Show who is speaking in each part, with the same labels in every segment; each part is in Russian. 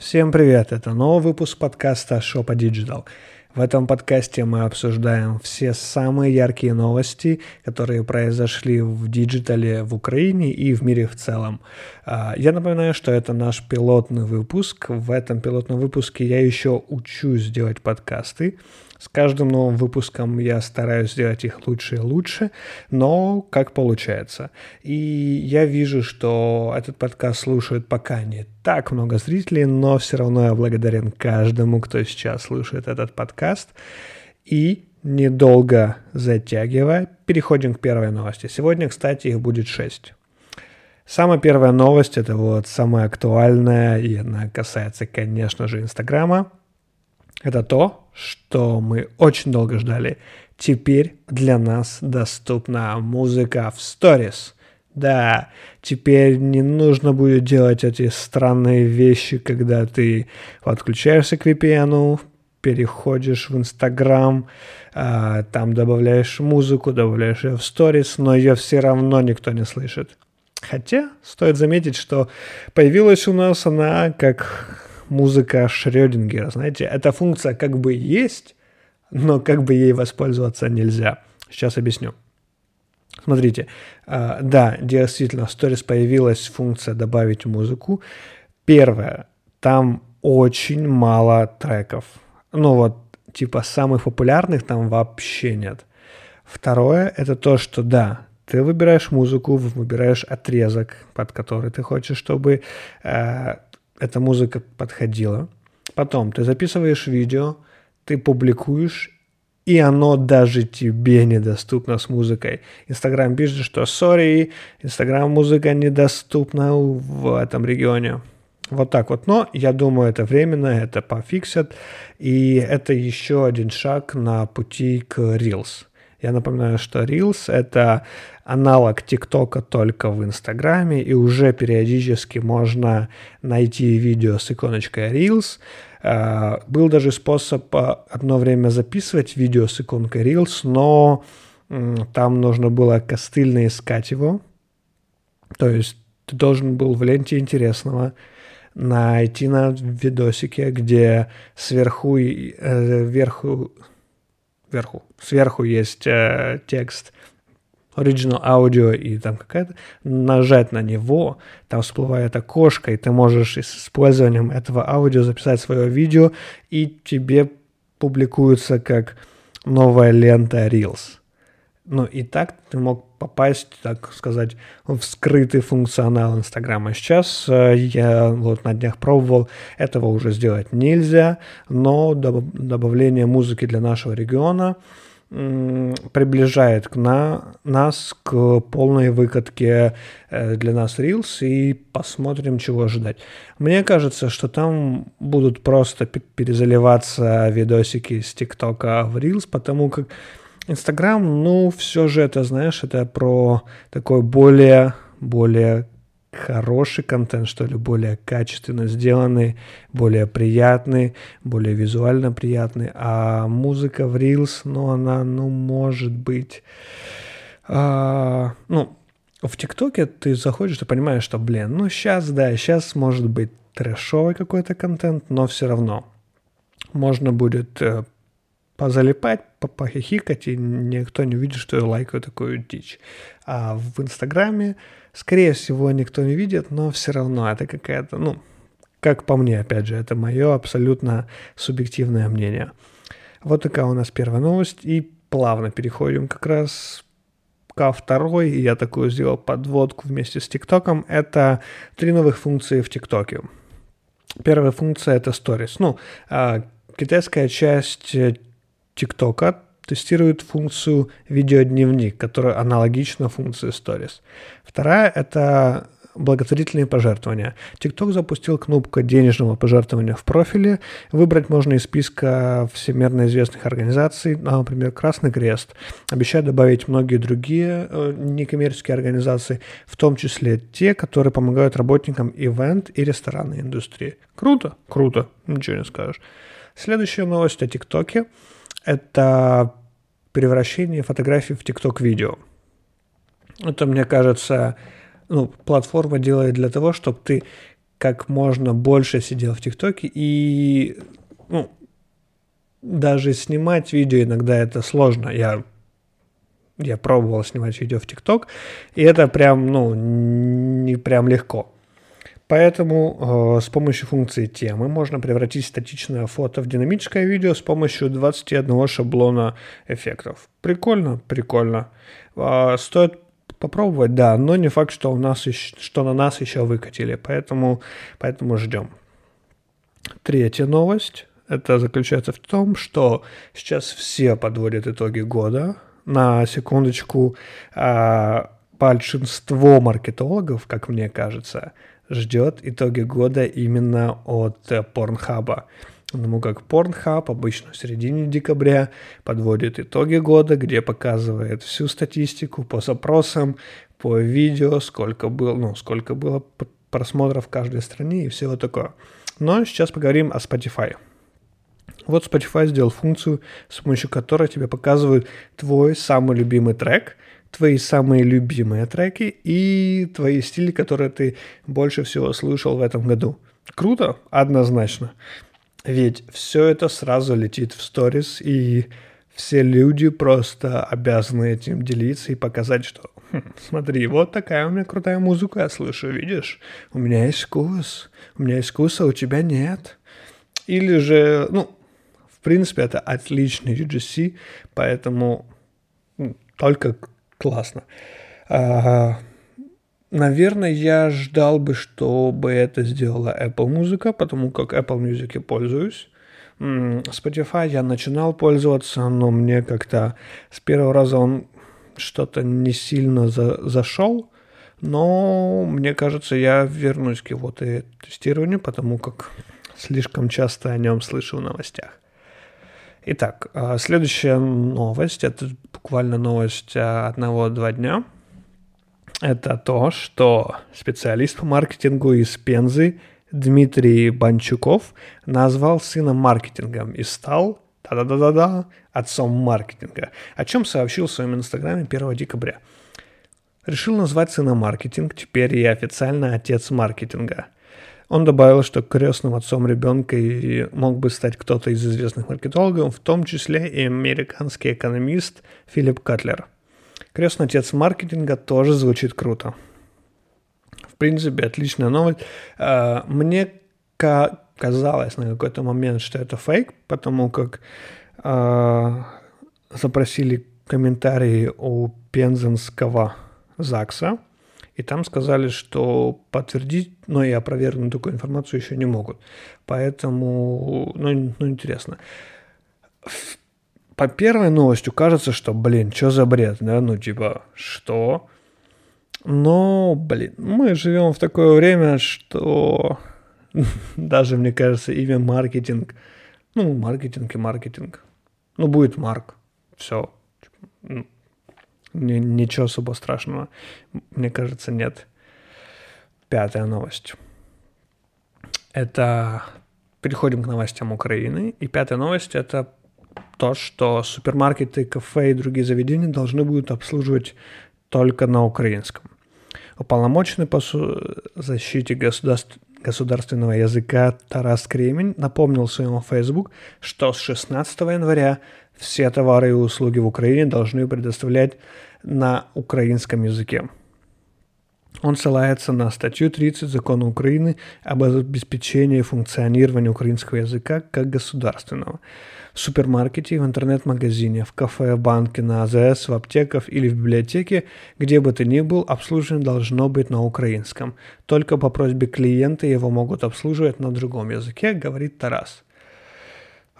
Speaker 1: Всем привет! Это новый выпуск подкаста Шо по Digital. В этом подкасте мы обсуждаем все самые яркие новости, которые произошли в диджитале в Украине и в мире в целом. А, я напоминаю, что это наш пилотный выпуск. В этом пилотном выпуске я еще учусь делать подкасты. С каждым новым выпуском я стараюсь сделать их лучше и лучше, но как получается. И я вижу, что этот подкаст слушает пока не так много зрителей, но все равно я благодарен каждому, кто сейчас слушает этот подкаст. И недолго затягивая, переходим к первой новости. Сегодня, кстати, их будет шесть. Самая первая новость, это вот самая актуальная, и она касается, конечно же, Инстаграма. Это то, что мы очень долго ждали. Теперь для нас доступна музыка в Stories. Да, теперь не нужно будет делать эти странные вещи, когда ты подключаешься к VPN, переходишь в Инстаграм, там добавляешь музыку, добавляешь ее в сторис, но ее все равно никто не слышит. Хотя стоит заметить, что появилась у нас она как музыка Шрёдингера, знаете, эта функция как бы есть, но как бы ей воспользоваться нельзя. Сейчас объясню. Смотрите, э, да, действительно, в Stories появилась функция добавить музыку. Первое, там очень мало треков. Ну вот, типа самых популярных там вообще нет. Второе, это то, что да, ты выбираешь музыку, выбираешь отрезок, под который ты хочешь, чтобы э, эта музыка подходила. Потом ты записываешь видео, ты публикуешь, и оно даже тебе недоступно с музыкой. Инстаграм пишет, что sorry, Инстаграм музыка недоступна в этом регионе. Вот так вот. Но я думаю, это временно, это пофиксят. И это еще один шаг на пути к Reels. Я напоминаю, что Reels — это аналог ТикТока только в Инстаграме, и уже периодически можно найти видео с иконочкой Reels. Uh, был даже способ uh, одно время записывать видео с иконкой Reels, но там нужно было костыльно искать его. То есть ты должен был в ленте интересного найти на видосике, где сверху, э, вверху, вверху, сверху есть э, текст Original Audio и там какая-то, нажать на него, там всплывает окошко, и ты можешь с использованием этого аудио записать свое видео, и тебе публикуется как новая лента Reels. Ну и так ты мог попасть, так сказать, в скрытый функционал Инстаграма. Сейчас э, я вот на днях пробовал, этого уже сделать нельзя, но добавление музыки для нашего региона приближает к на, нас к полной выкатке э, для нас Reels и посмотрим, чего ожидать. Мне кажется, что там будут просто перезаливаться видосики с ТикТока в Reels, потому как Инстаграм, ну, все же это, знаешь, это про такой более, более хороший контент, что ли, более качественно сделанный, более приятный, более визуально приятный. А музыка в Reels, ну, она, ну, может быть... А, ну, в ТикТоке ты заходишь, ты понимаешь, что, блин, ну, сейчас, да, сейчас может быть трэшовый какой-то контент, но все равно можно будет э, позалипать, похихикать, и никто не увидит, что я лайкаю такую дичь. А в Инстаграме, скорее всего, никто не видит, но все равно это какая-то, ну, как по мне, опять же, это мое абсолютно субъективное мнение. Вот такая у нас первая новость, и плавно переходим как раз ко второй, и я такую сделал подводку вместе с ТикТоком, это три новых функции в ТикТоке. Первая функция — это Stories. Ну, а, китайская часть ТикТока тестирует функцию видеодневник, которая аналогична функции Stories. Вторая – это благотворительные пожертвования. TikTok запустил кнопку денежного пожертвования в профиле. Выбрать можно из списка всемирно известных организаций, например, Красный Крест. Обещают добавить многие другие э, некоммерческие организации, в том числе те, которые помогают работникам ивент и ресторанной индустрии. Круто? Круто, ничего не скажешь. Следующая новость о ТикТоке – это превращение фотографий в TikTok-видео. Это, мне кажется, ну, платформа делает для того, чтобы ты как можно больше сидел в ТикТоке и ну, даже снимать видео иногда это сложно. Я, я пробовал снимать видео в ТикТок, и это прям, ну, не прям легко. Поэтому э, с помощью функции темы можно превратить статичное фото в динамическое видео с помощью 21 шаблона эффектов. Прикольно, прикольно. Э, стоит попробовать, да, но не факт, что, у нас что на нас еще выкатили, поэтому, поэтому ждем. Третья новость. Это заключается в том, что сейчас все подводят итоги года. На секундочку, э, большинство маркетологов, как мне кажется, ждет итоги года именно от э, Порнхаба. Потому как Pornhub обычно в середине декабря подводит итоги года, где показывает всю статистику по запросам, по видео, сколько было, ну, сколько было просмотров в каждой стране и все такое. Но сейчас поговорим о Spotify. Вот Spotify сделал функцию, с помощью которой тебе показывают твой самый любимый трек – твои самые любимые треки и твои стили, которые ты больше всего слышал в этом году. Круто? Однозначно. Ведь все это сразу летит в сторис, и все люди просто обязаны этим делиться и показать, что хм, смотри, вот такая у меня крутая музыка, я слышу, видишь? У меня есть вкус, у меня есть вкус, а у тебя нет. Или же, ну, в принципе, это отличный UGC, поэтому ну, только классно. А, наверное, я ждал бы, чтобы это сделала Apple Музыка, потому как Apple Music я пользуюсь. Spotify я начинал пользоваться, но мне как-то с первого раза он что-то не сильно за, зашел. Но мне кажется, я вернусь к его тестированию, потому как слишком часто о нем слышу в новостях. Итак, а, следующая новость, это буквально новость а, одного-два дня. Это то, что специалист по маркетингу из Пензы Дмитрий Банчуков назвал сына маркетингом и стал да-да-да-да-да, отцом маркетинга, о чем сообщил в своем инстаграме 1 декабря. Решил назвать сына маркетинг, теперь я официально отец маркетинга – он добавил, что крестным отцом ребенка мог бы стать кто-то из известных маркетологов, в том числе и американский экономист Филипп Катлер. Крестный отец маркетинга тоже звучит круто. В принципе, отличная новость. А, мне казалось на какой-то момент, что это фейк, потому как а, запросили комментарии у пензенского ЗАГСа, и там сказали, что подтвердить, но и опровергнуть такую информацию еще не могут. Поэтому, ну, ну интересно. По первой новости кажется, что, блин, что за бред, да, ну типа, что? Но, блин, мы живем в такое время, что даже, мне кажется, имя маркетинг, ну, маркетинг и маркетинг, ну, будет Марк, все, ну, Ничего особо страшного, мне кажется, нет. Пятая новость. Это переходим к новостям Украины. И пятая новость это то, что супермаркеты, кафе и другие заведения должны будут обслуживать только на украинском. Уполномоченный по защите государств... государственного языка Тарас Кремень напомнил в своем Facebook, что с 16 января все товары и услуги в Украине должны предоставлять на украинском языке. Он ссылается на статью 30 Закона Украины об обеспечении функционирования украинского языка как государственного. В супермаркете, в интернет-магазине, в кафе, в банке, на АЗС, в аптеках или в библиотеке, где бы ты ни был, обслуживание должно быть на украинском. Только по просьбе клиента его могут обслуживать на другом языке, говорит Тарас.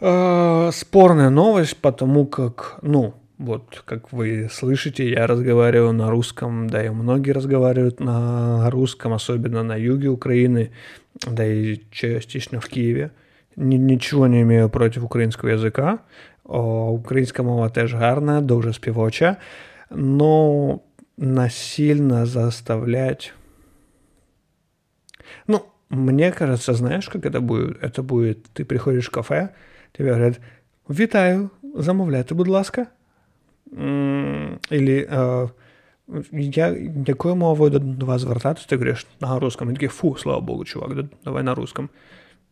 Speaker 1: Э, спорная новость, потому как, ну, вот, как вы слышите, я разговариваю на русском, да и многие разговаривают на русском, особенно на юге Украины, да и частично в Киеве. Ничего не имею против українського язика. О, українська мова теж гарна, дуже співоча, но насильно заставлять... Ну, мне кажется, знаешь, как это будет? Это будет, ты приходишь в кафе, тебе говорят, вітаю, замовляйте, будь ласка. Или я якою мовою до вас звертатись, ты говоришь на русском, и такие, фу, слава богу, чувак, да, давай на русском.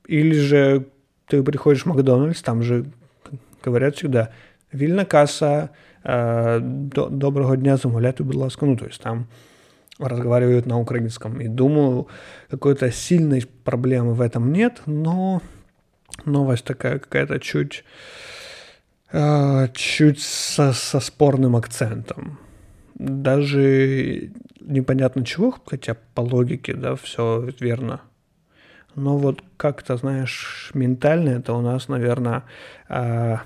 Speaker 1: Или же ты приходишь в Макдональдс, там же говорят всегда, вільна касса, э, до, доброго дня, замовляйте, будь ласка, ну, то есть там разговаривают на украинском. И думаю, какой-то сильной проблемы в этом нет, но новость такая какая-то чуть, э, чуть со, со спорным акцентом. Даже непонятно чего, хотя по логике, да, все верно. Но вот как-то, знаешь, ментально это у нас, наверное, э,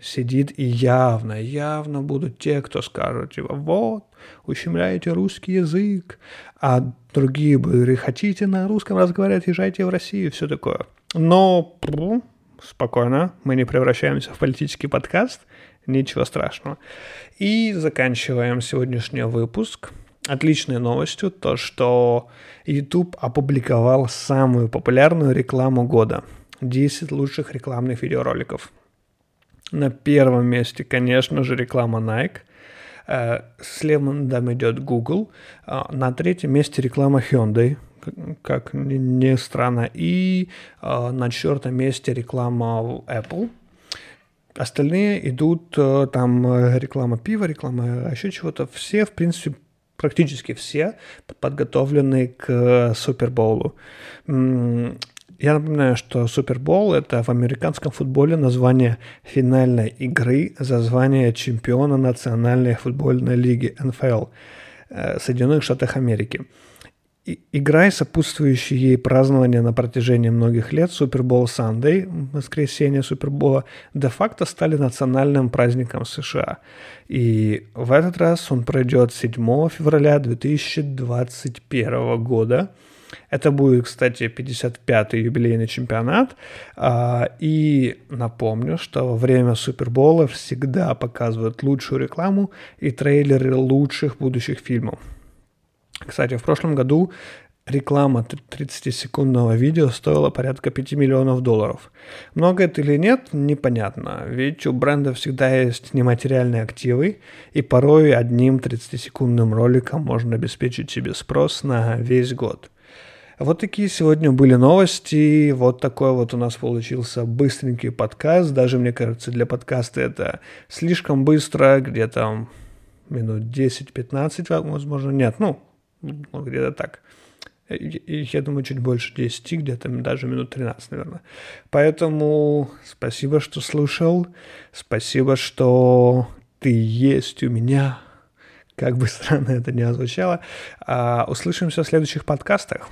Speaker 1: сидит и явно, явно будут те, кто скажут, типа, вот, ущемляете русский язык, а другие будут, хотите на русском разговаривать, езжайте в Россию, все такое. Но спокойно, мы не превращаемся в политический подкаст, ничего страшного. И заканчиваем сегодняшний выпуск отличной новостью, то что YouTube опубликовал самую популярную рекламу года. 10 лучших рекламных видеороликов. На первом месте, конечно же, реклама Nike. Э, следом идет Google. Э, на третьем месте реклама Hyundai, как ни странно. И э, на четвертом месте реклама Apple. Остальные идут, там реклама пива, реклама еще чего-то. Все, в принципе, практически все подготовлены к Супербоулу. Я напоминаю, что Супербол – это в американском футболе название финальной игры за звание чемпиона Национальной футбольной лиги НФЛ э, Соединенных Штатах Америки. Игра и сопутствующие ей празднования на протяжении многих лет Супербол Сандей, воскресенье Супербола, де-факто стали национальным праздником США. И в этот раз он пройдет 7 февраля 2021 года – это будет, кстати, 55-й юбилейный чемпионат. А, и напомню, что во время Супербола всегда показывают лучшую рекламу и трейлеры лучших будущих фильмов. Кстати, в прошлом году реклама 30-секундного видео стоила порядка 5 миллионов долларов. Много это или нет, непонятно, ведь у бренда всегда есть нематериальные активы, и порой одним 30-секундным роликом можно обеспечить себе спрос на весь год. Вот такие сегодня были новости. Вот такой вот у нас получился быстренький подкаст. Даже, мне кажется, для подкаста это слишком быстро, где-то минут 10-15, возможно, нет, ну, где-то так. Я думаю, чуть больше 10, где-то даже минут 13, наверное. Поэтому спасибо, что слушал. Спасибо, что ты есть у меня. Как бы странно это ни звучало. А, услышимся в следующих подкастах.